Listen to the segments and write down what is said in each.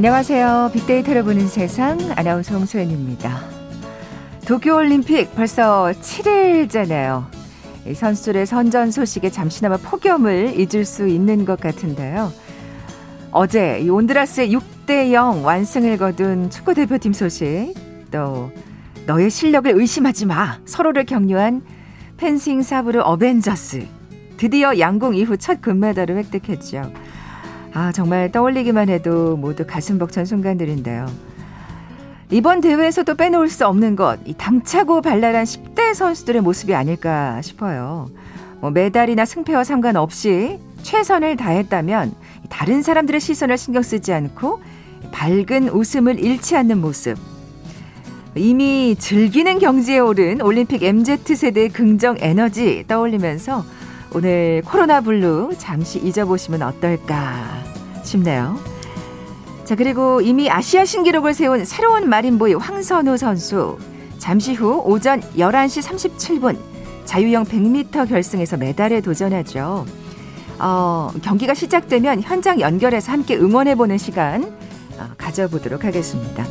안녕하세요. 빅데이터를 보는 세상 아나운서 홍소연입니다. 도쿄올림픽 벌써 7일째네요. 선수들의 선전 소식에 잠시나마 폭염을 잊을 수 있는 것 같은데요. 어제 온드라스의 6대 0 완승을 거둔 축구 대표팀 소식 또 너의 실력을 의심하지 마 서로를 격려한 펜싱 사브르 어벤져스 드디어 양궁 이후 첫 금메달을 획득했죠. 아 정말 떠올리기만 해도 모두 가슴 벅찬 순간들인데요. 이번 대회에서도 빼놓을 수 없는 것, 이 당차고 발랄한 10대 선수들의 모습이 아닐까 싶어요. 뭐 메달이나 승패와 상관없이 최선을 다했다면 다른 사람들의 시선을 신경 쓰지 않고 밝은 웃음을 잃지 않는 모습. 이미 즐기는 경지에 오른 올림픽 MZ세대의 긍정 에너지 떠올리면서 오늘 코로나 블루 잠시 잊어보시면 어떨까 싶네요. 자, 그리고 이미 아시아 신기록을 세운 새로운 마린보이 황선우 선수. 잠시 후 오전 11시 37분 자유형 100m 결승에서 메달에 도전하죠. 어, 경기가 시작되면 현장 연결해서 함께 응원해보는 시간 어, 가져보도록 하겠습니다.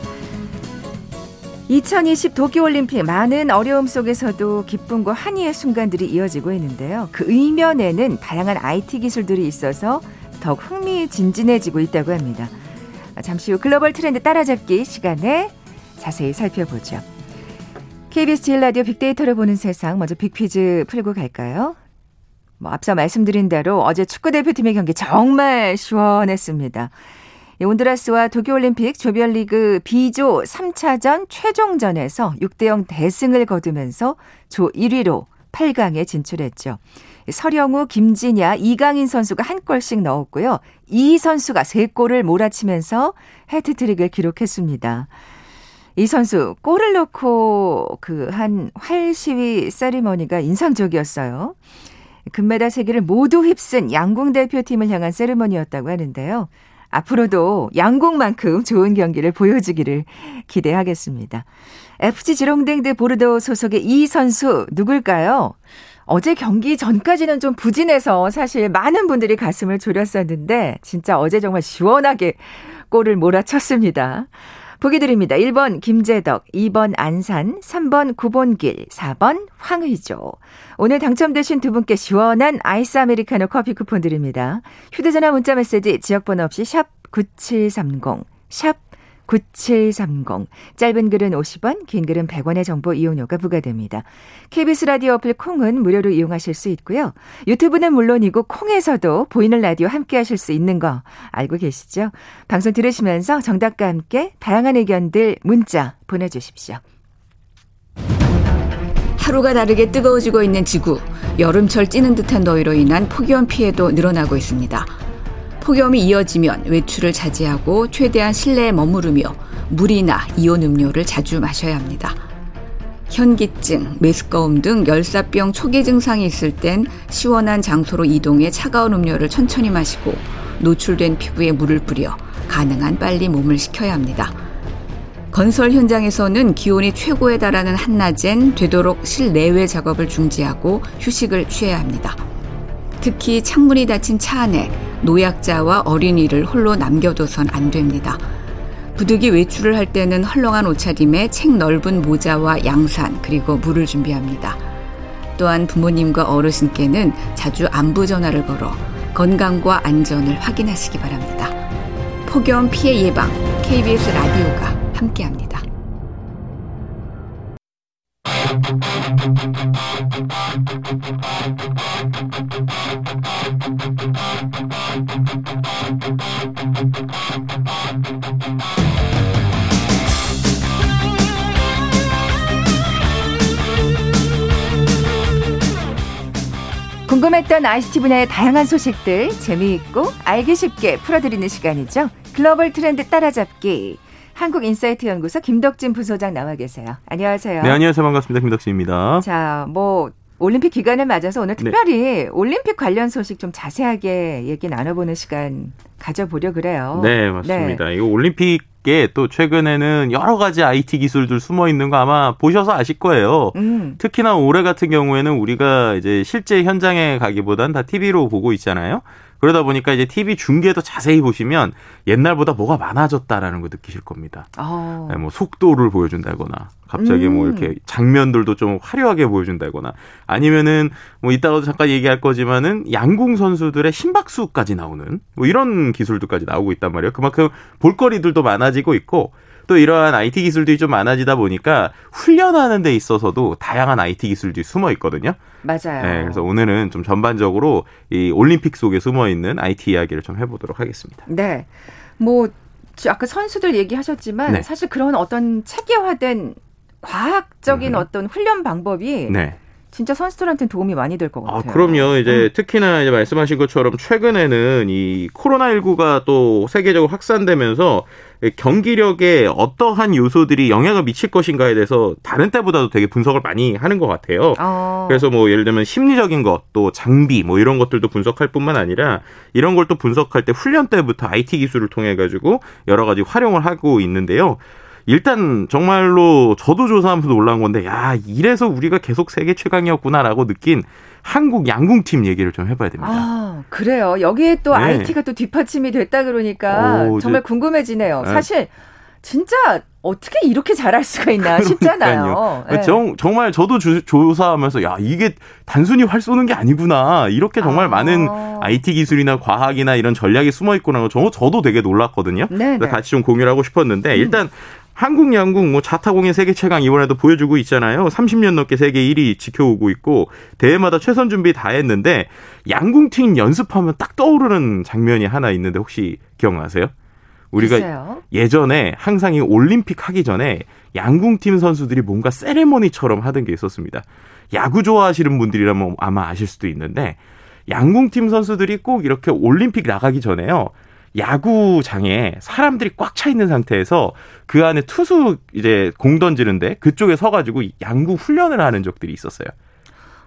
2020 도쿄올림픽 많은 어려움 속에서도 기쁨과 환희의 순간들이 이어지고 있는데요. 그 이면에는 다양한 IT 기술들이 있어서 더욱 흥미진진해지고 있다고 합니다. 잠시 후 글로벌 트렌드 따라잡기 시간에 자세히 살펴보죠. KBS 제일 라디오 빅데이터를 보는 세상 먼저 빅퀴즈 풀고 갈까요? 뭐 앞서 말씀드린 대로 어제 축구 대표팀의 경기 정말 시원했습니다. 온드라스와 도쿄올림픽 조별리그 B조 3차전 최종전에서 6대0 대승을 거두면서 조 1위로 8강에 진출했죠. 서령우, 김진야, 이강인 선수가 한 골씩 넣었고요. 이 선수가 세 골을 몰아치면서 해트트릭을 기록했습니다. 이 선수 골을 넣고 그 한 활시위 세리머니가 인상적이었어요. 금메달 세개를 모두 휩쓴 양궁 대표팀을 향한 세리머니였다고 하는데요. 앞으로도 양궁만큼 좋은 경기를 보여주기를 기대하겠습니다. FC 지롱댕드 보르도 소속의 이 선수 누굴까요? 어제 경기 전까지는 좀 부진해서 사실 많은 분들이 가슴을 졸였었는데 진짜 어제 정말 시원하게 골을 몰아쳤습니다. 보기 드립니다. 1번 김재덕, 2번 안산, 3번 구본길, 4번 황의조. 오늘 당첨되신 두 분께 시원한 아이스 아메리카노 커피 쿠폰 드립니다. 휴대전화 문자 메시지 지역번호 없이 샵 9730, 샵 9730. 짧은 글은 50원, 긴 글은 100원의 정보 이용료가 부과됩니다. KBS 라디오 어플 콩은 무료로 이용하실 수 있고요. 유튜브는 물론이고 콩에서도 보이는 라디오 함께 하실 수 있는 거 알고 계시죠? 방송 들으시면서 정답과 함께 다양한 의견들 문자 보내주십시오. 하루가 다르게 뜨거워지고 있는 지구. 여름철 찌는 듯한 더위로 인한 폭염 피해도 늘어나고 있습니다. 폭염이 이어지면 외출을 자제하고 최대한 실내에 머무르며 물이나 이온 음료를 자주 마셔야 합니다. 현기증, 메스꺼움 등 열사병 초기 증상이 있을 땐 시원한 장소로 이동해 차가운 음료를 천천히 마시고 노출된 피부에 물을 뿌려 가능한 빨리 몸을 식혀야 합니다. 건설 현장에서는 기온이 최고에 달하는 한낮엔 되도록 실내외 작업을 중지하고 휴식을 취해야 합니다. 특히 창문이 닫힌 차 안에 노약자와 어린이를 홀로 남겨둬선 안 됩니다. 부득이 외출을 할 때는 헐렁한 옷차림에 책 넓은 모자와 양산 그리고 물을 준비합니다. 또한 부모님과 어르신께는 자주 안부 전화를 걸어 건강과 안전을 확인하시기 바랍니다. 폭염 피해 예방 KBS 라디오가 함께합니다. 궁금했던 ICT 분야의 다양한 소식들 재미있고 알기 쉽게 풀어드리는 시간이죠. 글로벌 트렌드 따라잡기. 한국인사이트 연구소 김덕진 부소장 나와 계세요. 안녕하세요. 네, 안녕하세요. 반갑습니다. 김덕진입니다. 자, 뭐 올림픽 기간을 맞아서 오늘 네. 특별히 네. 올림픽 관련 소식 좀 자세하게 얘기 나눠보는 시간 가져보려 그래요. 네, 맞습니다. 네. 이 올림픽 에 또 최근에는 여러 가지 IT 기술들 숨어 있는 거 아마 보셔서 아실 거예요. 음. 특히나 올해 같은 경우에는 우리가 이제 실제 현장에 가기보단 다 TV로 보고 있잖아요. 그러다 보니까 이제 TV 중계도 자세히 보시면 옛날보다 뭐가 많아졌다라는 거 느끼실 겁니다. 어. 네, 뭐 속도를 보여준다거나 갑자기 뭐 음. 이렇게 장면들도 좀 화려하게 보여준다거나 아니면은 뭐 이따가도 잠깐 얘기할 거지만은 양궁 선수들의 심박수까지 나오는 뭐 이런 기술들까지 나오고 있단 말이에요. 그만큼 볼거리들도 많아지고 있고 또 이러한 IT 기술들이 좀 많아지다 보니까 훈련하는 데 있어서도 다양한 IT 기술들이 숨어 있거든요. 맞아요. 네, 그래서 오늘은 좀 전반적으로 이 올림픽 속에 숨어 있는 IT 이야기를 좀 해보도록 하겠습니다. 네. 뭐저 아까 선수들 얘기하셨지만 네. 사실 그런 어떤 체계화된 과학적인 음. 어떤 훈련 방법이 네. 진짜 선수들한테는 도움이 많이 될것 아, 같아요. 그럼요. 이제 음. 특히나 이제 말씀하신 것처럼 최근에는 이 코로나19가 또 세계적으로 확산되면서 경기력에 어떠한 요소들이 영향을 미칠 것인가에 대해서 다른 때보다도 되게 분석을 많이 하는 것 같아요. 어. 그래서 뭐 예를 들면 심리적인 것, 또 장비 뭐 이런 것들도 분석할 뿐만 아니라 이런 걸 또 분석할 때 훈련 때부터 IT 기술을 통해 가지고 여러 가지 활용을 하고 있는데요. 일단 정말로 저도 조사하면서 놀란 건데 야 이래서 우리가 계속 세계 최강이었구나라고 느낀 한국 양궁팀 얘기를 좀 해봐야 됩니다. 아, 그래요. 여기에 또 네. IT가 또 뒷받침이 됐다 그러니까 오, 정말 궁금해지네요. 네. 사실 진짜 어떻게 이렇게 잘할 수가 있나 싶잖아요. 네. 정, 정말 저도 주- 조사하면서 야 이게 단순히 활 쏘는 게 아니구나 이렇게 정말 아. 많은 IT 기술이나 과학이나 이런 전략이 숨어 있구나 저 저도 되게 놀랐거든요. 같이 좀 공유를 하고 싶었는데 일단 한국 양궁 뭐 자타공인 세계 최강 이번에도 보여주고 있잖아요. 30년 넘게 세계 1위 지켜오고 있고 대회마다 최선 준비 다 했는데 양궁팀 연습하면 딱 떠오르는 장면이 하나 있는데 혹시 기억나세요? 우리가 글쎄요. 예전에 항상 이 올림픽 하기 전에 양궁팀 선수들이 뭔가 세레머니처럼 하던 게 있었습니다. 야구 좋아하시는 분들이라면 아마 아실 수도 있는데 양궁팀 선수들이 꼭 이렇게 올림픽 나가기 전에요. 야구장에 사람들이 꽉 차 있는 상태에서 그 안에 투수 이제 공 던지는데 그쪽에 서가지고 양구 훈련을 하는 적들이 있었어요.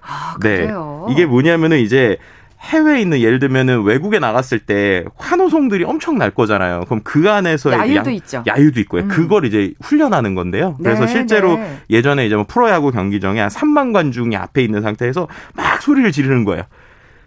아, 네. 그래요. 이게 뭐냐면은 이제 해외에 있는 예를 들면은 외국에 나갔을 때 환호성들이 엄청 날 거잖아요. 그럼 그 안에서 야유도 있죠. 야유도 있고요. 음. 그걸 이제 훈련하는 건데요. 그래서 네, 실제로 네. 예전에 이제 뭐 프로야구 경기장에 한 3만 관중이 앞에 있는 상태에서 막 소리를 지르는 거예요.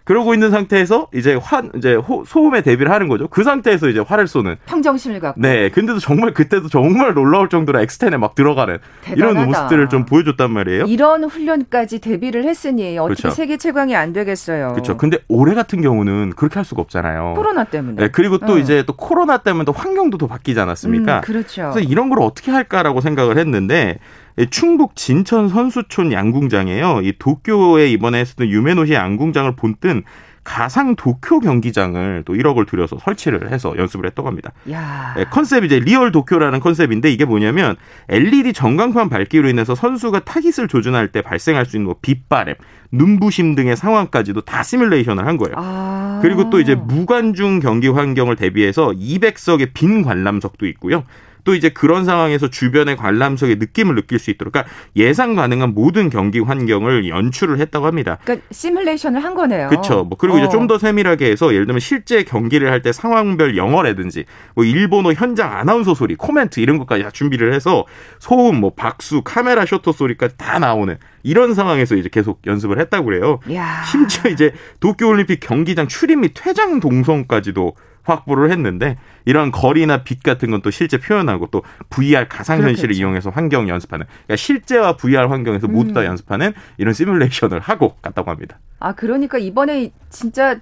그러고 있는 상태에서 이제 환 이제 호- 소음에 대비를 하는 거죠. 그 상태에서 이제 활을 쏘는. 평정심을 갖고 네. 근데도 정말 그때도 정말 놀라울 정도로 엑스텐에 막 들어가는 이런 대단하다. 모습들을 좀 보여줬단 말이에요. 이런 훈련까지 대비를 했으니 어떻게 그렇죠. 세계 최강이 안 되겠어요. 그렇죠. 근데 올해 같은 경우는 그렇게 할 수가 없잖아요. 코로나 때문에. 네, 그리고 또 어. 이제 또 코로나 때문에 또 환경도 더 바뀌지 않았습니까? 음, 그렇죠. 그래서 이런 걸 어떻게 할까라고 생각을 했는데 이 충북 진천 선수촌 양궁장에요. 이 도쿄에 이번에 했었던 유메노시 양궁장을 본뜬 가상 도쿄 경기장을 또 1억을 들여서 설치를 해서 연습을 했다고 합니다. 야. 네, 컨셉이 이제 real 도쿄라는 컨셉인데 이게 뭐냐면 LED 전광판 밝기로 인해서 선수가 타깃을 조준할 때 발생할 수 있는 뭐 빛바램, 눈부심 등의 상황까지도 다 시뮬레이션을 한 거예요. 아. 그리고 또 이제 무관중 경기 환경을 대비해서 200석의 빈 관람석도 있고요. 또 이제 그런 상황에서 주변의 관람석의 느낌을 느낄 수 있도록 그러니까 예상 가능한 모든 경기 환경을 연출을 했다고 합니다. 그러니까 시뮬레이션을 한 거네요. 그렇죠. 뭐 그리고 이제 어. 좀더 세밀하게 해서 예를 들면 실제 경기를 할 때 상황별 영어라든지 뭐 일본어 현장 아나운서 소리, 코멘트 이런 것까지 다 준비를 해서 소음, 뭐 박수, 카메라 셔터 소리까지 다 나오는 이런 상황에서 이제 계속 연습을 했다고 그래요. 야. 심지어 이제 도쿄올림픽 경기장 출입 및 퇴장 동선까지도 확보를 했는데 이런 거리나 빛 같은 건 또 실제 표현하고 또 VR 가상 현실을 그렇겠죠. 이용해서 환경 연습하는 그러니까 실제와 VR 환경에서 모두 다 음. 연습하는 이런 시뮬레이션을 하고 갔다고 합니다. 아 그러니까 이번에 진짜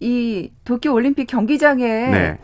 이 도쿄 올림픽 경기장에 네.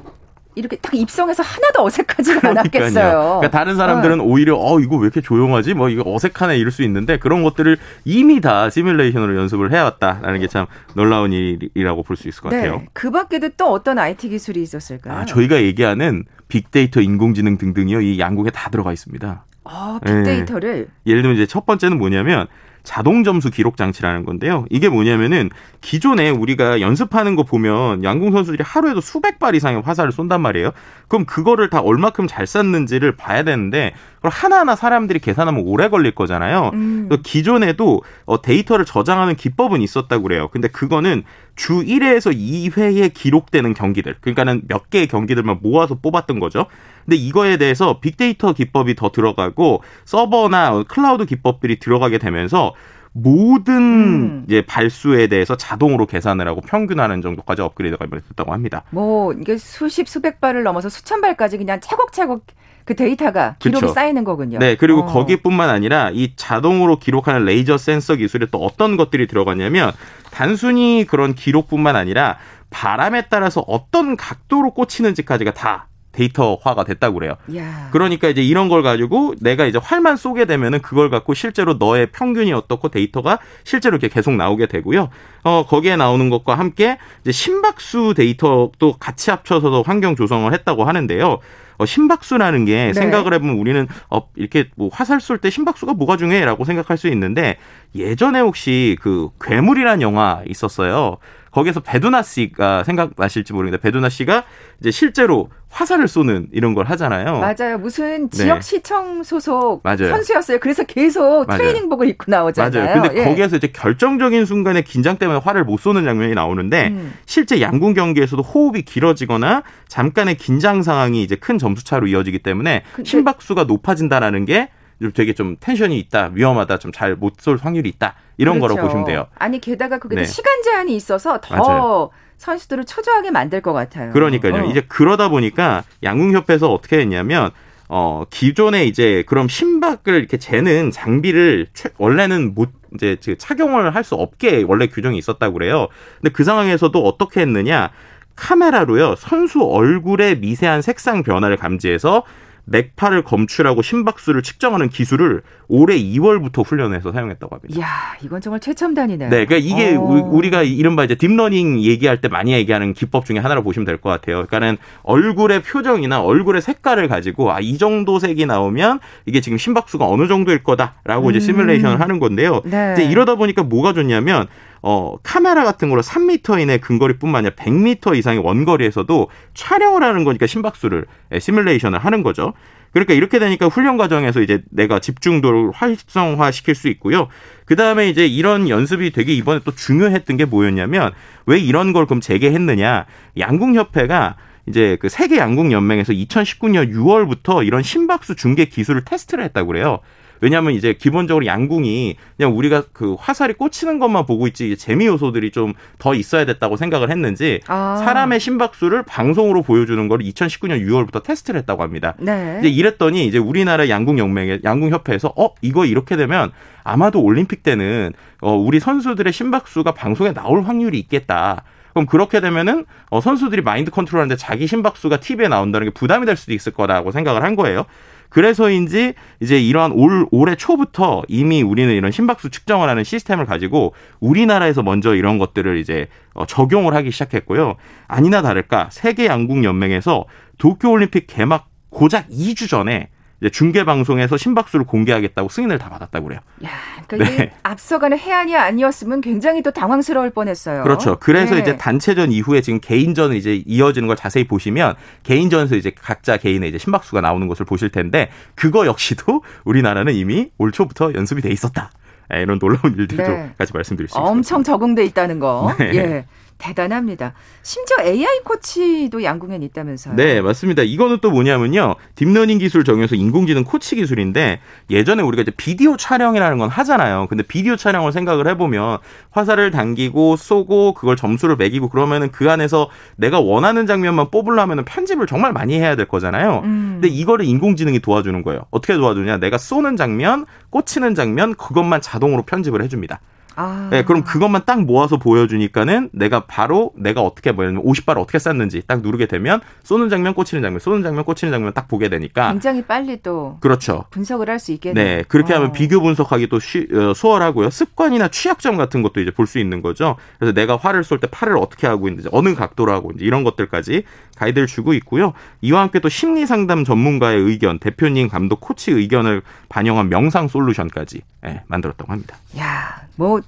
이렇게 딱 입성해서 하나도 어색하지가. 않았겠어요. 그러니까 다른 사람들은 오히려 어 이거 왜 이렇게 조용하지? 뭐 이거 어색하네 이럴 수 있는데 그런 것들을 이미 다 시뮬레이션으로 연습을 해왔다라는 게 참 놀라운 일이라고 볼 수 있을 것 같아요. 네. 그 밖에도 또 어떤 IT 기술이 있었을까요? 아, 저희가 얘기하는 빅데이터, 인공지능 등등이요. 이 양국에 다 들어가 있습니다. 아, 네. 빅데이터를 예를 들면 이제 첫 번째는 뭐냐면 자동 점수 기록 장치라는 건데요. 이게 뭐냐면은 기존에 우리가 연습하는 거 보면 양궁 선수들이 하루에도 수백 발 이상의 화살을 쏜단 말이에요. 그럼 그거를 다 얼마큼 잘 쐈는지를 봐야 되는데 그걸 하나하나 사람들이 계산하면 오래 걸릴 거잖아요. 음. 그 기존에도 어, 데이터를 저장하는 기법은 있었다고 그래요. 근데 그거는 주 1회에서 2회에 기록되는 경기들, 그러니까는 몇 개의 경기들만 모아서 뽑았던 거죠. 근데 이거에 대해서 빅데이터 기법이 더 들어가고 서버나 클라우드 기법들이 들어가게 되면서 모든 음. 이제 발수에 대해서 자동으로 계산을 하고 평균하는 정도까지 업그레이드가 됐다고 합니다. 뭐 이게 수십 수백 발을 넘어서 수천 발까지 그냥 차곡차곡 그 데이터가 기록이 그쵸. 쌓이는 거군요. 네, 그리고 어. 거기뿐만 아니라 이 자동으로 기록하는 레이저 센서 기술에 또 어떤 것들이 들어갔냐면 단순히 그런 기록뿐만 아니라 바람에 따라서 어떤 각도로 꽂히는지까지가 다 데이터화가 됐다고 그래요. 야. 그러니까 이제 이런 걸 가지고 내가 이제 활만 쏘게 되면은 그걸 갖고 실제로 너의 평균이 어떻고 데이터가 실제로 이렇게 계속 나오게 되고요. 어 거기에 나오는 것과 함께 이제 심박수 데이터도 같이 합쳐서 환경 조성을 했다고 하는데요. 어, 심박수라는 게 네. 생각을 해보면 우리는 어, 이렇게 뭐 화살 쏠 때 심박수가 뭐가 중요해라고 생각할 수 있는데 예전에 혹시 그 괴물이란 영화 있었어요. 거기에서 베두나 씨가 생각나실지 모르겠는데 베두나 씨가 이제 실제로 화살을 쏘는 이런 걸 하잖아요. 맞아요. 무슨 지역 네. 시청 소속 맞아요. 선수였어요. 그래서 계속 맞아요. 트레이닝복을 입고 나오잖아요. 맞아요. 근데 예. 거기에서 이제 결정적인 순간에 긴장 때문에 화를 못 쏘는 장면이 나오는데 음. 실제 양궁 경기에서도 호흡이 길어지거나 잠깐의 긴장 상황이 이제 큰 점수 차로 이어지기 때문에 심박수가 높아진다라는 게 되게 좀 텐션이 있다, 위험하다, 좀 잘 못 쏠 확률이 있다 이런 그렇죠. 거로 보시면 돼요. 아니 게다가 그게 네. 시간 제한이 있어서 더 맞아요. 선수들을 초조하게 만들 것 같아요. 그러니까요. 어. 이제 그러다 보니까 양궁협회에서 어떻게 했냐면 어 기존에 이제 그럼 심박을 이렇게 재는 장비를 최, 원래는 못 이제 착용을 할 수 없게 원래 규정이 있었다고 그래요. 근데 그 상황에서도 어떻게 했느냐? 카메라로요 선수 얼굴의 미세한 색상 변화를 감지해서 맥파를 검출하고 심박수를 측정하는 기술을 올해 2월부터 훈련해서 사용했다고 합니다. 이야, 이건 정말 최첨단이네요. 네, 그러니까 이게 오. 어. 우리가 이른바 이제 딥러닝 얘기할 때 많이 얘기하는 기법 중에 하나로 보시면 될 것 같아요. 그러니까는 얼굴의 표정이나 얼굴의 색깔을 가지고 아, 이 정도 색이 나오면 이게 지금 심박수가 어느 정도일 거다라고 음. 이제 시뮬레이션을 하는 건데요. 네. 이제 이러다 보니까 뭐가 좋냐면 어, 카메라 같은 걸로 3m 이내 근거리뿐만 아니라 100m 이상의 원거리에서도 촬영을 하는 거니까 심박수를 예, 시뮬레이션을 하는 거죠. 그러니까 이렇게 되니까 훈련 과정에서 이제 내가 집중도를 활성화 시킬 수 있고요. 그 다음에 이제 이런 연습이 되게 이번에 또 중요했던 게 뭐였냐면 왜 이런 걸 그럼 재개했느냐. 양궁협회가 이제 그 세계 양궁 연맹에서 2019년 6월부터 이런 심박수 중계 기술을 테스트를 했다고 그래요. 왜냐하면 이제 기본적으로 양궁이 그냥 우리가 그 화살이 꽂히는 것만 보고 있지 재미 요소들이 좀 더 있어야 됐다고 생각을 했는지 아. 사람의 심박수를 방송으로 보여주는 걸 2019년 6월부터 테스트를 했다고 합니다. 네. 이제 이랬더니 이제 우리나라 양궁 연맹에 양궁 협회에서 어 이거 이렇게 되면 아마도 올림픽 때는 어 우리 선수들의 심박수가 방송에 나올 확률이 있겠다. 그럼 그렇게 되면은 어 선수들이 마인드 컨트롤하는데 자기 심박수가 TV에 나온다는 게 부담이 될 수도 있을 거라고 생각을 한 거예요. 그래서인지 이제 이러한 올 올해 초부터 이미 우리는 이런 심박수 측정을 하는 시스템을 가지고 우리나라에서 먼저 이런 것들을 이제 어, 적용을 하기 시작했고요. 아니나 다를까 세계 양궁 연맹에서 도쿄 올림픽 개막 고작 2주 전에 중계 방송에서 심박수를 공개하겠다고 승인을 다 받았다고 그래요. 야, 그러니까 네. 앞서가는 해안이 아니었으면 굉장히 또 당황스러울 뻔했어요. 그렇죠. 그래서 네. 이제 단체전 이후에 지금 개인전을 이제 이어지는 걸 자세히 보시면 개인전에서 이제 각자 개인의 이제 심박수가 나오는 것을 보실 텐데 그거 역시도 우리나라는 이미 올 초부터 연습이 돼 있었다. 네, 이런 놀라운 일들도 네. 같이 말씀드릴 수 있습니다. 엄청 적응돼 있다는 거. 네. 예. 대단합니다. 심지어 AI 코치도 양궁엔 있다면서요? 네, 맞습니다. 이거는 또 뭐냐면요. 딥러닝 기술 적용해서 인공지능 코치 기술인데 예전에 우리가 이제 비디오 촬영이라는 건 하잖아요. 근데 비디오 촬영을 생각을 해보면 화살을 당기고 쏘고 그걸 점수를 매기고 그러면은 그 안에서 내가 원하는 장면만 뽑으려면 편집을 정말 많이 해야 될 거잖아요. 음. 근데 이거를 인공지능이 도와주는 거예요. 어떻게 도와주냐? 내가 쏘는 장면, 꽂히는 장면 그것만 자동으로 편집을 해줍니다. 아. 네, 그럼 그것만 딱 모아서 보여주니까는 내가 바로 내가 어떻게 뭐냐면 50발을 어떻게 쐈는지 딱 누르게 되면 쏘는 장면, 꽂히는 장면, 쏘는 장면, 꽂히는 장면 딱 보게 되니까 굉장히 빨리 또 그렇죠. 분석을 할 수 있겠네요. 네, 그렇게 어. 하면 비교 분석하기 또 쉬, 어, 수월하고요. 습관이나 취약점 같은 것도 이제 볼 수 있는 거죠. 그래서 내가 활을 쏠 때 팔을 어떻게 하고 있는지, 어느 각도로 하고 있는지 이런 것들까지 가이드를 주고 있고요. 이와 함께 또 심리 상담 전문가의 의견, 대표님, 감독, 코치 의견을 반영한 명상 솔루션까지 네, 만들었다고 합니다. 야, 뭐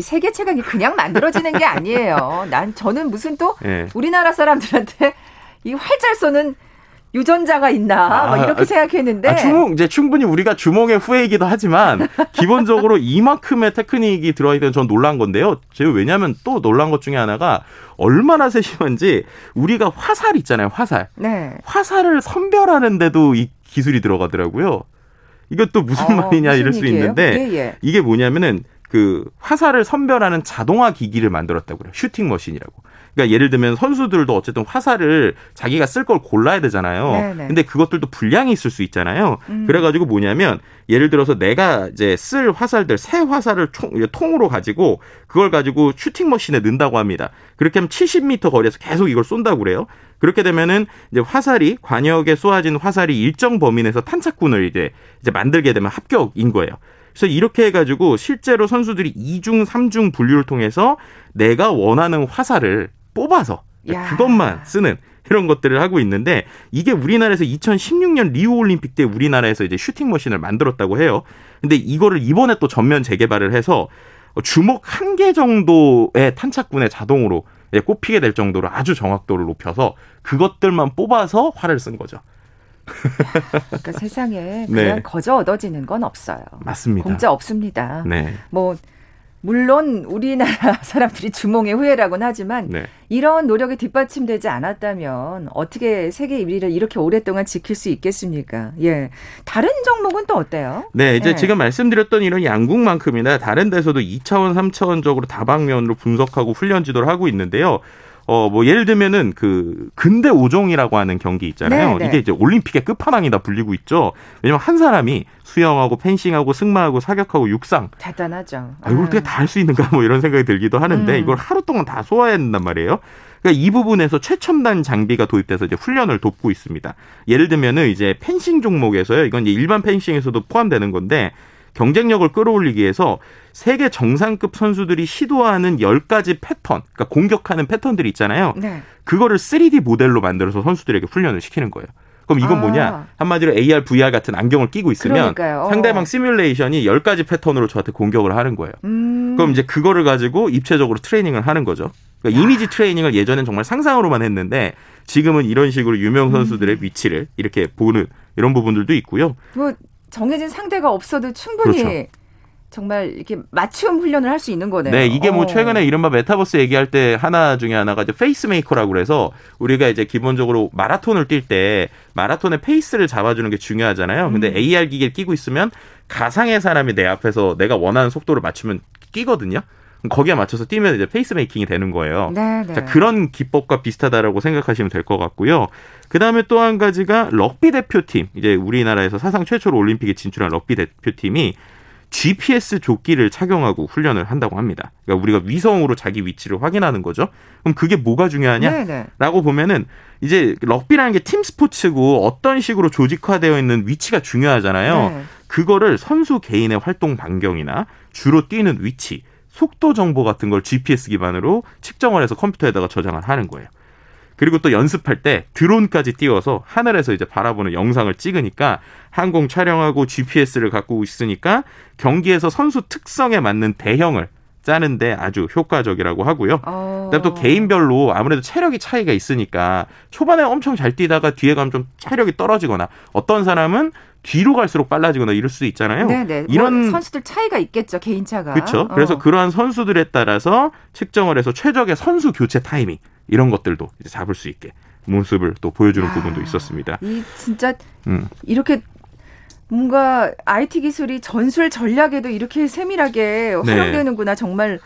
이 세계 최강이 그냥 만들어지는 게 아니에요. 난 저는 무슨 또 네. 우리나라 사람들한테 이 활잘 쏘는 유전자가 있나 뭐 아, 뭐 이렇게 생각했는데 아, 주몽 이제 충분히 우리가 주몽의 후예이기도 하지만 기본적으로 이만큼의 테크닉이 들어있는 전 놀란 건데요. 제가 왜냐하면 또 놀란 것 중에 하나가 얼마나 세심한지 우리가 화살 있잖아요, 화살. 네. 화살을 선별하는데도 이 기술이 들어가더라고요. 이것도 무슨 어, 말이냐 무슨 이럴 수 얘기예요? 있는데 예, 예. 이게 뭐냐면은 그 화살을 선별하는 자동화 기기를 만들었다고 그래요. 슈팅 머신이라고. 그러니까 예를 들면 선수들도 어쨌든 화살을 자기가 쓸 걸 골라야 되잖아요. 네네. 근데 그것들도 분량이 있을 수 있잖아요. 음. 그래가지고 뭐냐면 예를 들어서 내가 이제 쓸 화살들 새 화살을 총, 통으로 가지고 그걸 가지고 슈팅 머신에 넣는다고 합니다. 그렇게 하면 70m 거리에서 계속 이걸 쏜다고 그래요. 그렇게 되면은 이제 화살이 관역에 쏘아진 화살이 일정 범위 내에서 탄착군을 이제 이제 만들게 되면 합격인 거예요. 그래서 이렇게 해가지고 실제로 선수들이 2중, 3중 분류를 통해서 내가 원하는 화살을 뽑아서 야. 그것만 쓰는 이런 것들을 하고 있는데 이게 우리나라에서 2016년 리우 올림픽 때 우리나라에서 이제 슈팅 머신을 만들었다고 해요. 근데 이거를 이번에 또 전면 재개발을 해서 주먹 한 개 정도의 탄착군에 자동으로 꼽히게 될 정도로 아주 정확도를 높여서 그것들만 뽑아서 활을 쓴 거죠. 그러니까 세상에 그냥 네. 거저 얻어지는 건 없어요. 맞습니다. 공짜 없습니다. 네. 뭐 물론 우리나라 사람들이 주몽의 후예라고는 하지만 네. 이런 노력이 뒷받침되지 않았다면 어떻게 세계 1위를 이렇게 오랫동안 지킬 수 있겠습니까? 예. 다른 종목은 또 어때요? 네, 이제 예. 지금 말씀드렸던 이런 양궁만큼이나 다른 데서도 2차원, 3차원적으로 다방면으로 분석하고 훈련 지도를 하고 있는데요. 어, 뭐, 예를 들면은 그, 근대 오종이라고 하는 경기 있잖아요. 네네. 이게 이제 올림픽의 끝판왕이다 불리고 있죠. 왜냐면 한 사람이 수영하고 펜싱하고 승마하고 사격하고 육상. 대단하죠. 아, 이걸 어떻게 다 할 수 있는가 뭐 이런 생각이 들기도 하는데 음. 이걸 하루 동안 다 소화해야 된단 말이에요. 그러니까 이 부분에서 최첨단 장비가 도입돼서 이제 훈련을 돕고 있습니다. 예를 들면은 이제 펜싱 종목에서요. 이건 이제 일반 펜싱에서도 포함되는 건데 경쟁력을 끌어올리기 위해서 세계 정상급 선수들이 시도하는 10가지 패턴, 그러니까 공격하는 패턴들이 있잖아요. 네. 그거를 3D 모델로 만들어서 선수들에게 훈련을 시키는 거예요. 그럼 이건 아. 뭐냐? 한마디로 AR, VR 같은 안경을 끼고 있으면 그러니까요. 상대방 시뮬레이션이 10가지 패턴으로 저한테 공격을 하는 거예요. 음. 그럼 이제 그거를 가지고 입체적으로 트레이닝을 하는 거죠. 그러니까 이미지 트레이닝을 예전엔 정말 상상으로만 했는데 지금은 이런 식으로 유명 선수들의 음. 위치를 이렇게 보는 이런 부분들도 있고요. 뭐 정해진 상대가 없어도 충분히 그렇죠. 정말 이렇게 맞춤 훈련을 할 수 있는 거네요. 네, 이게 뭐 어. 최근에 이른바 메타버스 얘기할 때 하나 중에 하나가 이제 페이스메이커라고 그래서 우리가 이제 기본적으로 마라톤을 뛸 때 마라톤의 페이스를 잡아주는 게 중요하잖아요. 근데 음. AR 기계를 끼고 있으면 가상의 사람이 내 앞에서 내가 원하는 속도를 맞추면 끼거든요. 거기에 맞춰서 뛰면 이제 페이스메이킹이 되는 거예요. 네, 네. 자, 그런 기법과 비슷하다라고 생각하시면 될 것 같고요. 그 다음에 또 한 가지가 럭비 대표팀. 이제 우리나라에서 사상 최초로 올림픽에 진출한 럭비 대표팀이 GPS 조끼를 착용하고 훈련을 한다고 합니다. 그러니까 우리가 위성으로 자기 위치를 확인하는 거죠. 그럼 그게 뭐가 중요하냐라고 네, 네. 보면은 이제 럭비라는 게 팀 스포츠고 어떤 식으로 조직화되어 있는 위치가 중요하잖아요. 네. 그거를 선수 개인의 활동 반경이나 주로 뛰는 위치, 속도 정보 같은 걸 GPS 기반으로 측정을 해서 컴퓨터에다가 저장을 하는 거예요. 그리고 또 연습할 때 드론까지 띄워서 하늘에서 이제 바라보는 영상을 찍으니까 항공 촬영하고 GPS를 갖고 있으니까 경기에서 선수 특성에 맞는 대형을 짜는데 아주 효과적이라고 하고요. 어... 그다음 또 개인별로 아무래도 체력이 차이가 있으니까 초반에 엄청 잘 뛰다가 뒤에 가면 좀 체력이 떨어지거나 어떤 사람은 뒤로 갈수록 빨라지거나 이럴 수도 있잖아요. 네네. 뭐 이런 뭐 선수들 차이가 있겠죠 개인 차가. 그렇죠. 그래서 어. 그러한 선수들에 따라서 측정을 해서 최적의 선수 교체 타이밍 이런 것들도 이제 잡을 수 있게 모습을 또 보여주는 아, 부분도 있었습니다. 이 진짜 음. 이렇게 뭔가 IT 기술이 전술 전략에도 이렇게 세밀하게 네. 활용되는구나 정말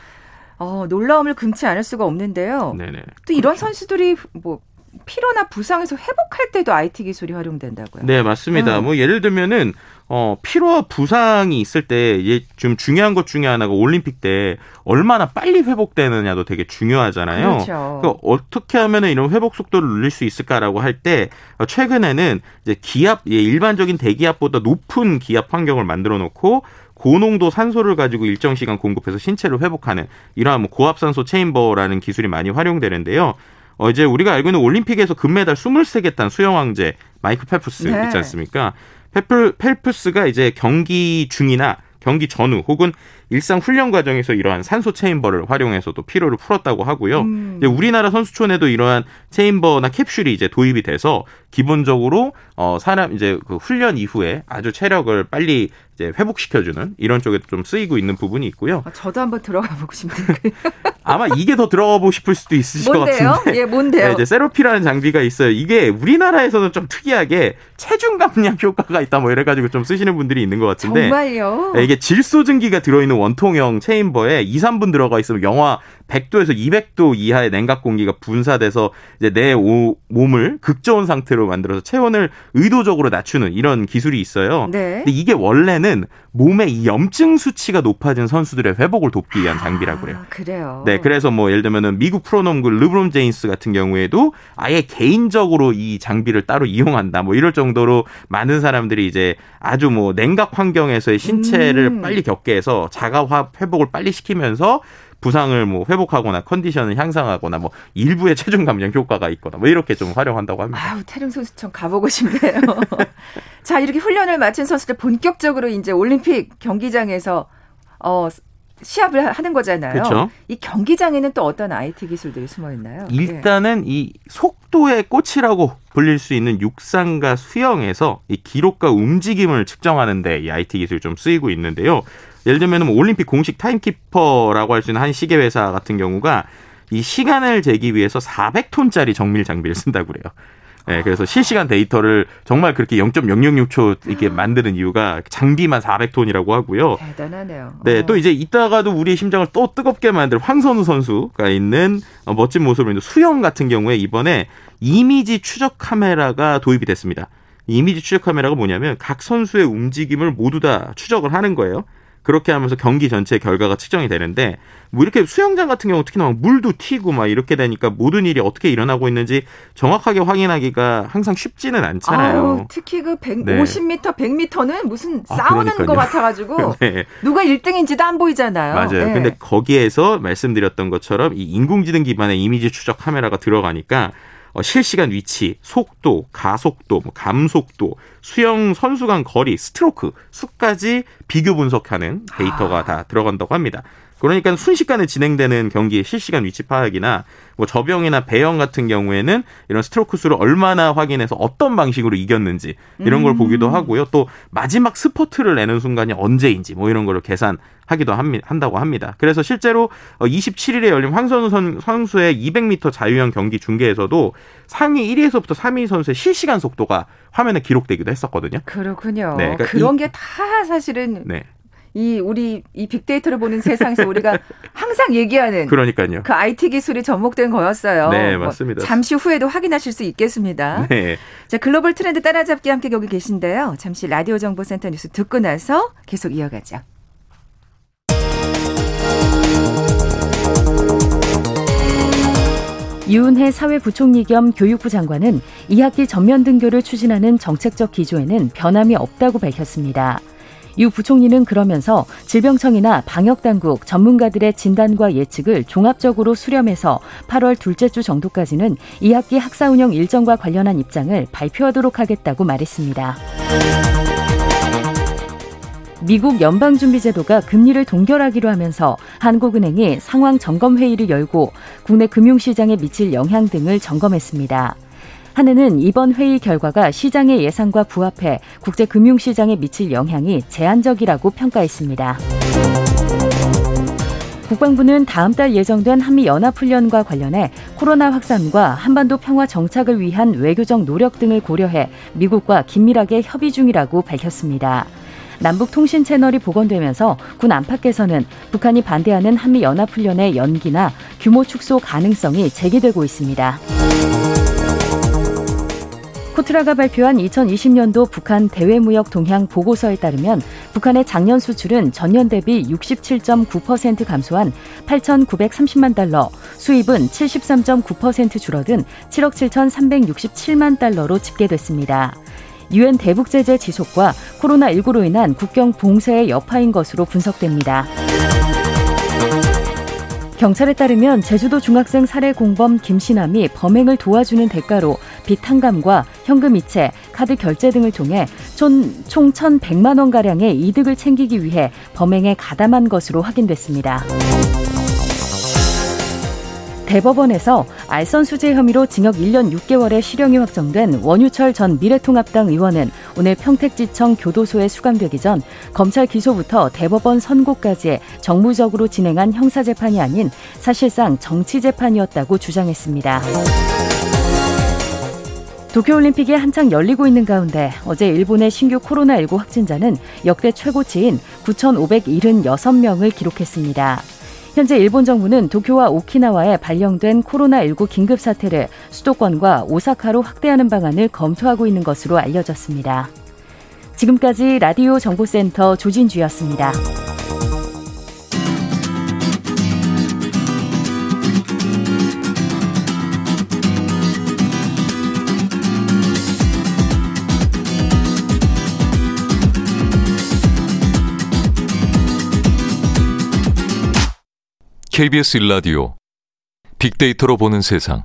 어, 놀라움을 금치 않을 수가 없는데요. 네네. 또 이런 그렇죠. 선수들이 뭐 피로나 부상에서 회복할 때도 IT 기술이 활용된다고요. 네, 맞습니다. 음. 뭐 예를 들면은 어 피로와 부상이 있을 때좀 중요한 것 중에 하나가 올림픽 때 얼마나 빨리 회복되느냐도 되게 중요하잖아요. 그렇죠. 그러니까 어떻게 하면은 이런 회복 속도를 늘릴 수 있을까라고 할 때 최근에는 이제 기압 예, 일반적인 대기압보다 높은 기압 환경을 만들어 놓고 고농도 산소를 가지고 일정 시간 공급해서 신체를 회복하는 이러한 뭐 고압산소 chamber라는 기술이 많이 활용되는데요. 어, 이제 우리가 알고 있는 올림픽에서 금메달 23개 딴 수영 황제 마이크 펠프스 네. 있지 않습니까? 펠프, 펠프스가 이제 경기 중이나 경기 전후 혹은 일상 훈련 과정에서 이러한 산소 chamber를 활용해서도 피로를 풀었다고 하고요. 음. 이제 우리나라 선수촌에도 이러한 체인버나 캡슐이 이제 도입이 돼서 기본적으로 어 사람 이제 그 훈련 이후에 아주 체력을 빨리 이제 회복시켜주는 이런 쪽에도 좀 쓰이고 있는 부분이 있고요. 아, 저도 한번 들어가 보고 싶네요. 아마 이게 더 들어가보고 싶을 수도 있으실 뭔데요? 것 같은데. 예, 뭔데요? 네, 이제 세로피라는 장비가 있어요. 이게 우리나라에서는 좀 특이하게 체중 감량 효과가 있다 뭐 이래가지고 좀 쓰시는 분들이 있는 것 같은데. 정말요? 네, 이게 질소 증기가 들어있는 원통형 체인버에 2, 3분 들어가 있으면 영하 100도에서 200도 이하의 냉각 공기가 분사돼서 이제 내 오, 몸을 극저온 상태로 만들어서 체온을 의도적으로 낮추는 이런 기술이 있어요. 네. 근데 이게 원래는 몸의 이 염증 수치가 높아진 선수들의 회복을 돕기 위한 장비라고 그래요. 아, 그래요. 네, 그래서 뭐 예를 들면은 미국 프로농구 르브론 제임스 같은 경우에도 아예 개인적으로 이 장비를 따로 이용한다. 뭐 이럴 정도 로 많은 사람들이 이제 아주 뭐 냉각 환경에서의 신체를 음. 빨리 겪게 해서 자가 화 회복을 빨리 시키면서 부상을 뭐 회복하거나 컨디션을 향상하거나 뭐 일부의 체중 감량 효과가 있거나 뭐 이렇게 좀 활용한다고 합니다. 아우 태릉 선수촌 가보고 싶네요. 자 이렇게 훈련을 마친 선수들 본격적으로 이제 올림픽 경기장에서 어 시합을 하는 거잖아요. 그렇죠. 이 경기장에는 또 어떤 IT 기술들이 숨어 있나요? 예. 일단은 이 속도의 꽃이라고 불릴 수 있는 육상과 수영에서 이 기록과 움직임을 측정하는데 이 IT 기술이 좀 쓰이고 있는데요. 예를 들면 뭐 올림픽 공식 타임키퍼라고 할 수 있는 한 시계 회사 같은 경우가 이 시간을 재기 위해서 400톤짜리 정밀 장비를 쓴다고 그래요. 네, 그래서 실시간 데이터를 정말 그렇게 0.006초 이렇게 만드는 이유가 장비만 400톤이라고 하고요. 대단하네요. 네, 어. 또 이제 이따가도 우리의 심장을 또 뜨겁게 만들 황선우 선수가 있는 어, 멋진 모습을 있는 수영 같은 경우에 이번에 이미지 추적 카메라가 도입이 됐습니다. 이 이미지 추적 카메라가 뭐냐면 각 선수의 움직임을 모두 다 추적을 하는 거예요. 그렇게 하면서 경기 전체 결과가 측정이 되는데 뭐 이렇게 수영장 같은 경우 특히나 막 물도 튀고 막 이렇게 되니까 모든 일이 어떻게 일어나고 있는지 정확하게 확인하기가 항상 쉽지는 않잖아요. 아우, 특히 그 150m, 네. 100m는 무슨 아, 싸우는 그러니까요. 것 같아가지고 네. 누가 1등인지도 안 보이잖아요. 맞아요. 예. 근데 거기에서 말씀드렸던 것처럼 이 인공지능 기반의 이미지 추적 카메라가 들어가니까 어, 실시간 위치, 속도, 가속도, 뭐 감속도, 수영 선수 간 거리, 스트로크, 수까지 비교 분석하는 데이터가 다 들어간다고 합니다. 그러니까 순식간에 진행되는 경기의 실시간 위치 파악이나 뭐 접영이나 배영 같은 경우에는 이런 스트로크 수를 얼마나 확인해서 어떤 방식으로 이겼는지 이런 걸 보기도 하고요. 또 마지막 스퍼트를 내는 순간이 언제인지 뭐 이런 거를 계산하기도 한다고 합니다. 그래서 실제로 27일에 열린 황선우 선- 선수의 200m 자유형 경기 중계에서도 상위 1위에서부터 3위 선수의 실시간 속도가 화면에 기록되기도 했었거든요. 그렇군요. 네, 그러니까 그런 이- 게다 사실은 네. 이 우리 이 빅데이터를 보는 세상에서 우리가 항상 얘기하는 그러니까요. 그 IT 기술이 접목된 거였어요. 네, 뭐 맞습니다. 잠시 후에도 확인하실 수 있겠습니다. 네. 자, 글로벌 트렌드 따라잡기 함께 여기 계신데요. 잠시 라디오 정보센터 뉴스 듣고 나서 계속 이어가죠. 유은혜 사회부총리 겸 교육부 장관은 2학기 전면 등교를 추진하는 정책적 기조에는 변함이 없다고 밝혔습니다. 유 부총리는 그러면서 질병청이나 방역당국 전문가들의 진단과 예측을 종합적으로 수렴해서 8월 둘째 주 정도까지는 2학기 학사 운영 일정과 관련한 입장을 발표하도록 하겠다고 말했습니다. 미국 연방준비제도가 금리를 동결하기로 하면서 한국은행이 상황 점검 회의를 열고 국내 금융시장에 미칠 영향 등을 점검했습니다. 한은은 이번 회의 결과가 시장의 예상과 부합해 국제 금융 시장에 미칠 영향이 제한적이라고 평가했습니다. 국방부는 다음 달 예정된 한미 연합훈련과 관련해 코로나 확산과 한반도 평화 정착을 위한 외교적 노력 등을 고려해 미국과 긴밀하게 협의 중이라고 밝혔습니다. 남북 통신 채널이 복원되면서 군 안팎에서는 북한이 반대하는 한미 연합훈련의 연기나 규모 축소 가능성이 제기되고 있습니다. 코트라가 발표한 2020년도 북한 대외무역 동향 보고서에 따르면 북한의 작년 수출은 전년 대비 67.9% 감소한 8,930만 달러, 수입은 73.9% 줄어든 7억 7,367만 달러로 집계됐습니다. 유엔 대북 제재 지속과 코로나19로 인한 국경 봉쇄의 여파인 것으로 분석됩니다. 경찰에 따르면 제주도 중학생 살해 공범 김신남이 범행을 도와주는 대가로 비탕감과 현금 이체, 카드 결제 등을 통해 총, 총 1,100만 원가량의 이득을 챙기기 위해 범행에 가담한 것으로 확인됐습니다. 대법원에서 알선 수재 혐의로 징역 1년 6개월의 실형이 확정된 원유철 전 미래통합당 의원은 오늘 평택지청 교도소에 수감되기 전 검찰 기소부터 대법원 선고까지의 정무적으로 진행한 형사재판이 아닌 사실상 정치재판이었다고 주장했습니다. 도쿄올림픽이 한창 열리고 있는 가운데 어제 일본의 신규 코로나19 확진자는 역대 최고치인 9,576명을 기록했습니다. 현재 일본 정부는 도쿄와 오키나와에 발령된 코로나19 긴급 사태를 수도권과 오사카로 확대하는 방안을 검토하고 있는 것으로 알려졌습니다. 지금까지 라디오 정보센터 조진주였습니다. KBS 일라디오 빅데이터로 보는 세상.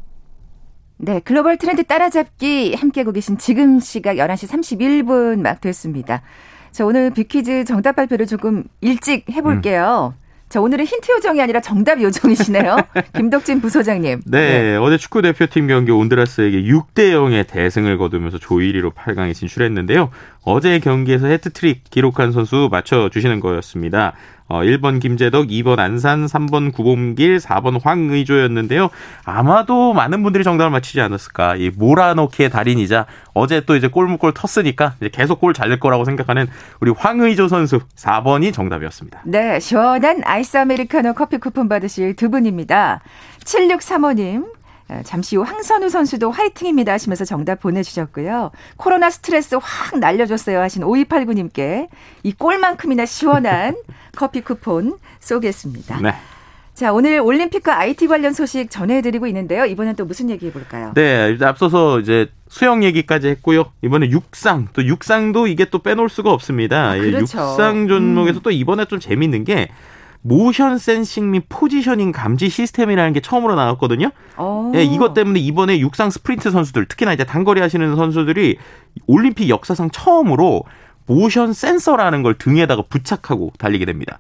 네, 글로벌 트렌드 따라잡기 함께하고 계신 지금 시각 11시 31분 막 됐습니다. 자, 오늘 빅퀴즈 정답 발표를 조금 일찍 해볼게요. 음. 자, 오늘은 힌트 요정이 아니라 정답 요정이시네요. 김덕진 부소장님. 네, 네, 어제 축구 대표팀 경기 온두라스에게 6대 0의 대승을 거두면서 조 1위로 8강에 진출했는데요. 어제 경기에서 해트트릭 기록한 선수 맞춰 주시는 거였습니다. 어, 1번 김제덕, 2번 안산, 3번 구본길, 4번 황의조였는데요. 아마도 많은 분들이 정답을 맞히지 않았을까. 이 모라노키의 달인이자 어제 또 이제 골문골 텄으니까 이제 계속 골 잘 낼 거라고 생각하는 우리 황의조 선수 4번이 정답이었습니다. 네, 시원한 아이스 아메리카노 커피 쿠폰 받으실 두 분입니다. 7635님, 어, 잠시 후 황선우 선수도 화이팅입니다 하시면서 정답 보내주셨고요. 코로나 스트레스 확 날려줬어요 하신 5289님께 이 꼴만큼이나 시원한 커피 쿠폰 쏘겠습니다. 네. 자, 오늘 올림픽과 IT 관련 소식 전해드리고 있는데요. 이번엔 또 무슨 얘기 해볼까요? 네, 앞서서 이제 수영 얘기까지 했고요. 이번에 육상, 또 육상도 이게 또 빼놓을 수가 없습니다. 아, 그렇죠. 육상 종목에서 음. 또 이번에 좀 재밌는 게 motion sensing 및 positioning 감지 시스템이라는 게 처음으로 나왔거든요. 예, 이것 때문에 이번에 육상 스프린트 선수들, 특히나 이제 단거리 하시는 선수들이 올림픽 역사상 처음으로 motion sensor라는 걸 등에다가 부착하고 달리게 됩니다.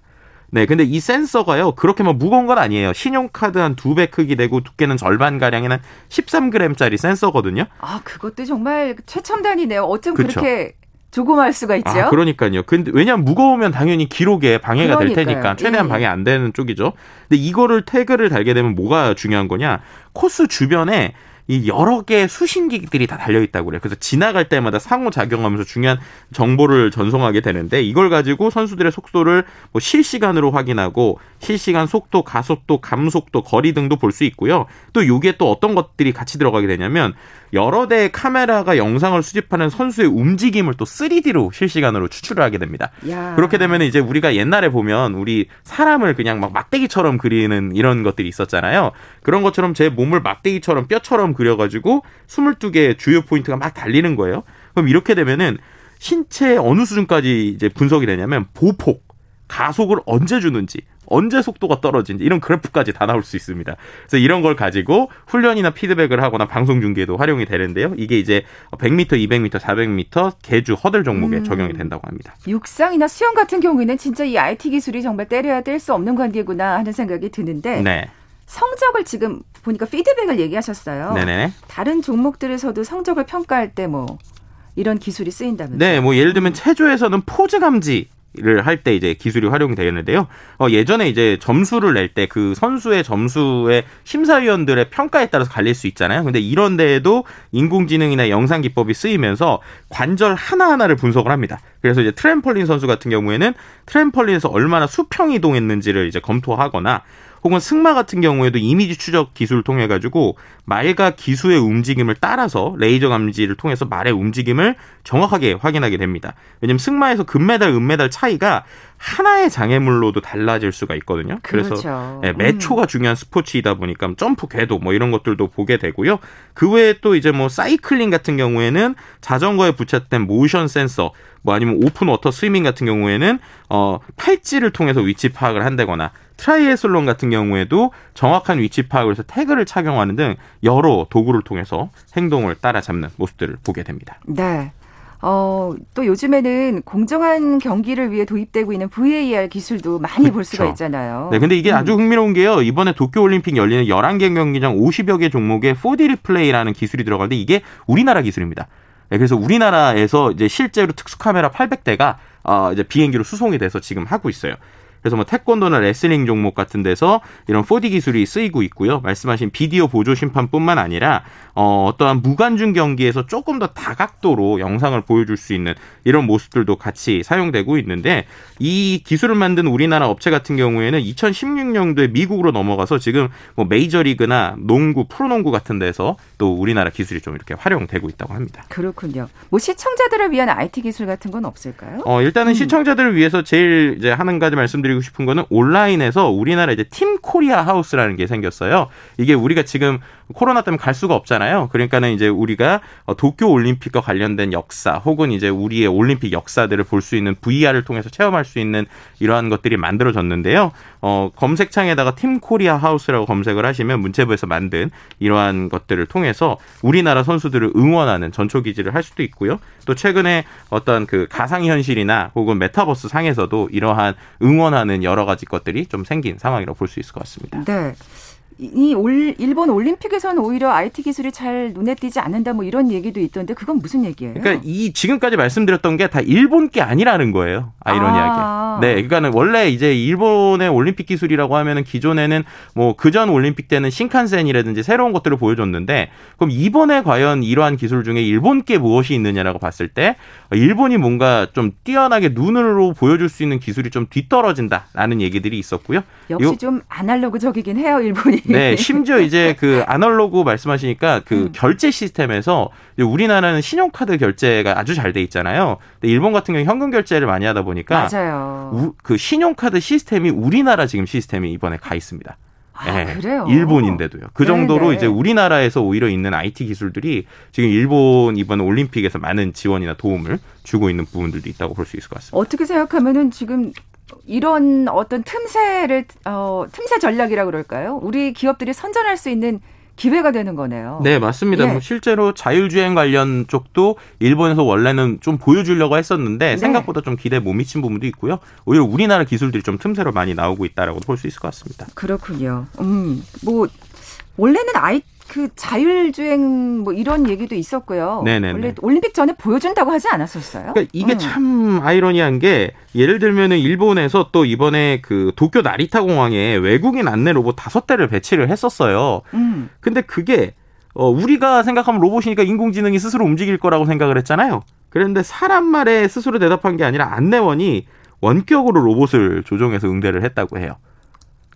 네, 근데 이 센서가요, 그렇게만 무거운 건 아니에요. 신용카드 한 두 배 크기 되고 두께는 절반가량이나 13g짜리 센서거든요. 아, 그것도 정말 최첨단이네요. 어쩜 그쵸? 그렇게 조금 할 수가 있죠. 아, 그러니까요. 근데 왜냐하면 무거우면 당연히 기록에 방해가 그러니까요. 될 테니까 최대한 예. 방해 안 되는 쪽이죠. 근데 이거를 태그를 달게 되면 뭐가 중요한 거냐? 코스 주변에 이 여러 개의 수신기들이 다 달려 있다고 그래요. 그래서 지나갈 때마다 상호 작용하면서 중요한 정보를 전송하게 되는데 이걸 가지고 선수들의 속도를 뭐 실시간으로 확인하고 실시간 속도, 가속도, 감속도, 거리 등도 볼 수 있고요. 또 요게 또 어떤 것들이 같이 들어가게 되냐면 여러 대의 카메라가 영상을 수집하는 선수의 움직임을 또 3D로 실시간으로 추출을 하게 됩니다. 야. 그렇게 되면 이제 우리가 옛날에 보면 우리 사람을 그냥 막 막대기처럼 그리는 이런 것들이 있었잖아요. 그런 것처럼 제 몸을 막대기처럼 뼈처럼 그려가지고 22개의 주요 포인트가 막 달리는 거예요. 그럼 이렇게 되면은 신체 어느 수준까지 이제 분석이 되냐면 보폭, 가속을 언제 주는지, 언제 속도가 떨어진지 이런 그래프까지 다 나올 수 있습니다. 그래서 이런 걸 가지고 훈련이나 피드백을 하거나 방송 중계에도 활용이 되는데요. 이게 이제 100m, 200m, 400m 개주 허들 종목에 음. 적용이 된다고 합니다. 육상이나 수영 같은 경우에는 진짜 이 IT 기술이 정말 때려야 뗄 수 없는 관계구나 하는 생각이 드는데 네. 성적을 지금 보니까 피드백을 얘기하셨어요. 네네. 다른 종목들에서도 성적을 평가할 때 뭐 이런 기술이 쓰인다면서요? 네, 뭐 예를 들면 체조에서는 포즈 감지 를 할 때 이제 기술이 활용이 되는데요. 어, 예전에 이제 점수를 낼 때 그 선수의 점수에 심사위원들의 평가에 따라서 갈릴 수 있잖아요. 근데 이런 데에도 인공지능이나 영상 기법이 쓰이면서 관절 하나하나를 분석을 합니다. 그래서 이제 트램펄린 선수 같은 경우에는 트램펄린에서 얼마나 수평 이동했는지를 이제 검토하거나 혹은 승마 같은 경우에도 이미지 추적 기술을 통해 가지고 말과 기수의 움직임을 따라서 레이저 감지를 통해서 말의 움직임을 정확하게 확인하게 됩니다. 왜냐하면 승마에서 금메달, 은메달 차이가 하나의 장애물로도 달라질 수가 있거든요. 그래서 그렇죠. 네, 매초가 음. 중요한 스포츠이다 보니까 점프 궤도 뭐 이런 것들도 보게 되고요. 그 외에 또 이제 뭐 사이클링 같은 경우에는 자전거에 부착된 motion sensor 뭐 아니면 open water swimming 같은 경우에는 어 팔찌를 통해서 위치 파악을 한다거나 트라이애슬론 같은 경우에도 정확한 위치 파악을 해서 태그를 착용하는 등 여러 도구를 통해서 행동을 따라잡는 모습들을 보게 됩니다. 네. 어, 또 요즘에는 공정한 경기를 위해 도입되고 있는 VAR 기술도 많이 그렇죠. 볼 수가. 있잖아요. 네, 근데 이게 음. 아주 흥미로운 게요. 이번에 도쿄올림픽 열리는 11개 경기장 50여 개 종목에 4D Replay라는 기술이 들어가는데 이게 우리나라 기술입니다. 네, 그래서 우리나라에서 이제 실제로 특수카메라 800대가 어, 이제 비행기로 수송이 돼서 지금 하고 있어요. 그래서 뭐 태권도나 레슬링 종목 같은 데서 이런 4D 기술이 쓰이고 있고요. 말씀하신 비디오 보조 심판뿐만 아니라 어, 어떠한 무관중 경기에서 조금 더 다각도로 영상을 보여줄 수 있는 이런 모습들도 같이 사용되고 있는데 이 기술을 만든 우리나라 업체 같은 경우에는 2016년도에 미국으로 넘어가서 지금 뭐 메이저리그나 농구, 프로농구 같은 데서 또 우리나라 기술이 좀 이렇게 활용되고 있다고 합니다. 그렇군요. 뭐 시청자들을 위한 IT 기술 같은 건 없을까요? 어, 일단은 음. 시청자들을 위해서 제일 이제 한 가지 말씀드리 고 싶은 거는 온라인에서 우리나라 이제 Team Korea House라는 게 생겼어요. 이게 우리가 지금 코로나 때문에 갈 수가 없잖아요. 그러니까는 이제 우리가 어, 도쿄 올림픽과 관련된 역사 혹은 이제 우리의 올림픽 역사들을 볼 수 있는 VR을 통해서 체험할 수 있는 이러한 것들이 만들어졌는데요. 어, 검색창에다가 Team Korea House라고 검색을 하시면 문체부에서 만든 이러한 것들을 통해서 우리나라 선수들을 응원하는 전초 기지를 할 수도 있고요. 또 최근에 어떤 그 가상 현실이나 혹은 메타버스 상에서도 이러한 응원하는 여러 가지 것들이 좀 생긴 상황이라고 볼 수 있을 것 같습니다. 네. 이 올, 일본 올림픽에서는 오히려 IT 기술이 잘 눈에 띄지 않는다 뭐 이런 얘기도 있던데 그건 무슨 얘기예요? 그러니까 이 지금까지 말씀드렸던 게 다 일본 게 아니라는 거예요. 아이러니하게. 아. 네, 그러니까는 원래 이제 일본의 올림픽 기술이라고 하면은 기존에는 뭐 그전 올림픽 때는 신칸센이라든지 새로운 것들을 보여줬는데 그럼 이번에 과연 이러한 기술 중에 일본께 무엇이 있느냐라고 봤을 때 일본이 뭔가 좀 뛰어나게 눈으로 보여줄 수 있는 기술이 좀 뒤떨어진다라는 얘기들이 있었고요. 역시 좀 아날로그적이긴 해요, 일본이. 네, 심지어 이제 그 아날로그 말씀하시니까 그 음. 결제 시스템에서 우리나라는 신용카드 결제가 아주 잘 돼 있잖아요. 근데 일본 같은 경우 현금 결제를 많이 하다 보니까 맞아요. 우, 그 신용카드 시스템이 우리나라 지금 시스템이 이번에 가 있습니다. 아, 네, 그래요? 일본인데도요. 그 정도로 네네. 이제 우리나라에서 오히려 있는 IT 기술들이 지금 일본 이번 올림픽에서 많은 지원이나 도움을 주고 있는 부분들도 있다고 볼 수 있을 것 같습니다. 어떻게 생각하면은 지금 이런 어떤 틈새를 어, 틈새 전략이라고 그럴까요? 우리 기업들이 선전할 수 있는 기회가 되는 거네요. 네, 맞습니다. 예. 뭐 실제로 자율주행 관련 쪽도 일본에서 원래는 좀 보여주려고 했었는데 네. 생각보다 좀 기대 못 미친 부분도 있고요. 오히려 우리나라 기술들이 좀 틈새로 많이 나오고 있다라고 볼 수 있을 것 같습니다. 그렇군요. 음, 뭐 원래는 아이 그 자율주행 뭐 이런 얘기도 있었고요. 네네 원래 올림픽 전에 보여준다고 하지 않았었어요? 그러니까 이게 음. 참 아이러니한 게 예를 들면은 일본에서 또 이번에 그 도쿄 나리타 공항에 외국인 안내 로봇 다섯 대를 배치를 했었어요. 음. 근데 그게 어 우리가 생각하면 로봇이니까 인공지능이 스스로 움직일 거라고 생각을 했잖아요. 그런데 사람 말에 스스로 대답한 게 아니라 안내원이 원격으로 로봇을 조종해서 응대를 했다고 해요.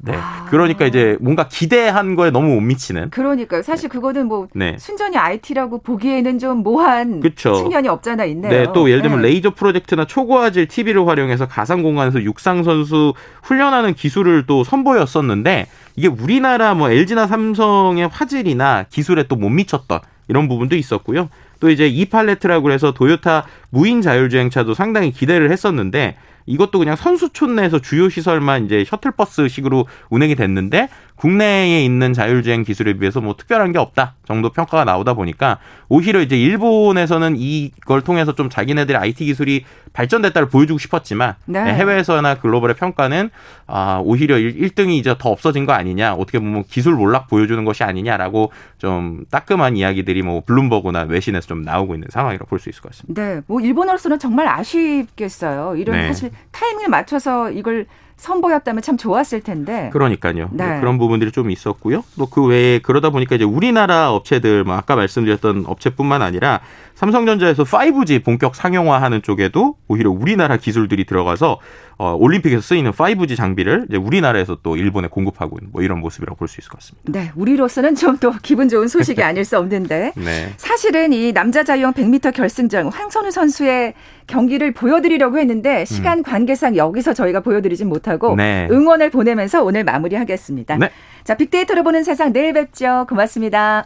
네. 아. 그러니까 이제 뭔가 기대한 거에 너무 못 미치는. 그러니까요. 사실 그거는 뭐 네. 순전히 IT라고 보기에는 좀 모한 그쵸. 측면이 없잖아 있네요. 네. 또 예를 들면 네. 레이저 프로젝트나 초고화질 TV를 활용해서 가상 공간에서 육상 선수 훈련하는 기술을 또 선보였었는데 이게 우리나라 뭐 LG나 삼성의 화질이나 기술에 또 못 미쳤던 이런 부분도 있었고요. 또 이제 이 팔레트라고 해서 도요타 무인 자율주행차도 상당히 기대를 했었는데 이것도 그냥 선수촌 내에서 주요 시설만 이제 셔틀버스식으로 운행이 됐는데 국내에 있는 자율주행 기술에 비해서 뭐 특별한 게 없다 정도 평가가 나오다 보니까 오히려 이제 일본에서는 이걸 통해서 좀 자기네들의 IT 기술이 발전됐다를 보여주고 싶었지만 네. 해외에서나 글로벌의 평가는 아 오히려 1등이 이제 더 없어진 거 아니냐 어떻게 보면 기술 몰락 보여주는 것이 아니냐라고 좀 따끔한 이야기들이 뭐 블룸버그나 외신에서 좀 나오고 있는 상황이라고 볼 수 있을 것 같습니다. 네, 뭐 일본으로서는 정말 아쉽겠어요. 이런 네. 사실 타이밍을 맞춰서 이걸 선보였다면 참 좋았을 텐데. 그러니까요. 네. 네. 그런 부분들이 좀 있었고요. 또 그 외에 그러다 보니까 이제 우리나라 업체들, 뭐 아까 말씀드렸던 업체뿐만 아니라 삼성전자에서 5G 본격 상용화하는 쪽에도 오히려 우리나라 기술들이 들어가서 어, 올림픽에서 쓰이는 5G 장비를 이제 우리나라에서 또 일본에 공급하고 있는 뭐 이런 모습이라고 볼 수 있을 것 같습니다. 네, 우리로서는 좀 또 기분 좋은 소식이 아닐 수 없는데 네. 사실은 이 남자 자유형 100m 결승전 황선우 선수의 경기를 보여드리려고 했는데 시간 음. 관계상 여기서 저희가 보여드리진 못하고 네. 응원을 보내면서 오늘 마무리하겠습니다. 네. 자, 빅데이터를 보는 세상 내일 뵙죠. 고맙습니다.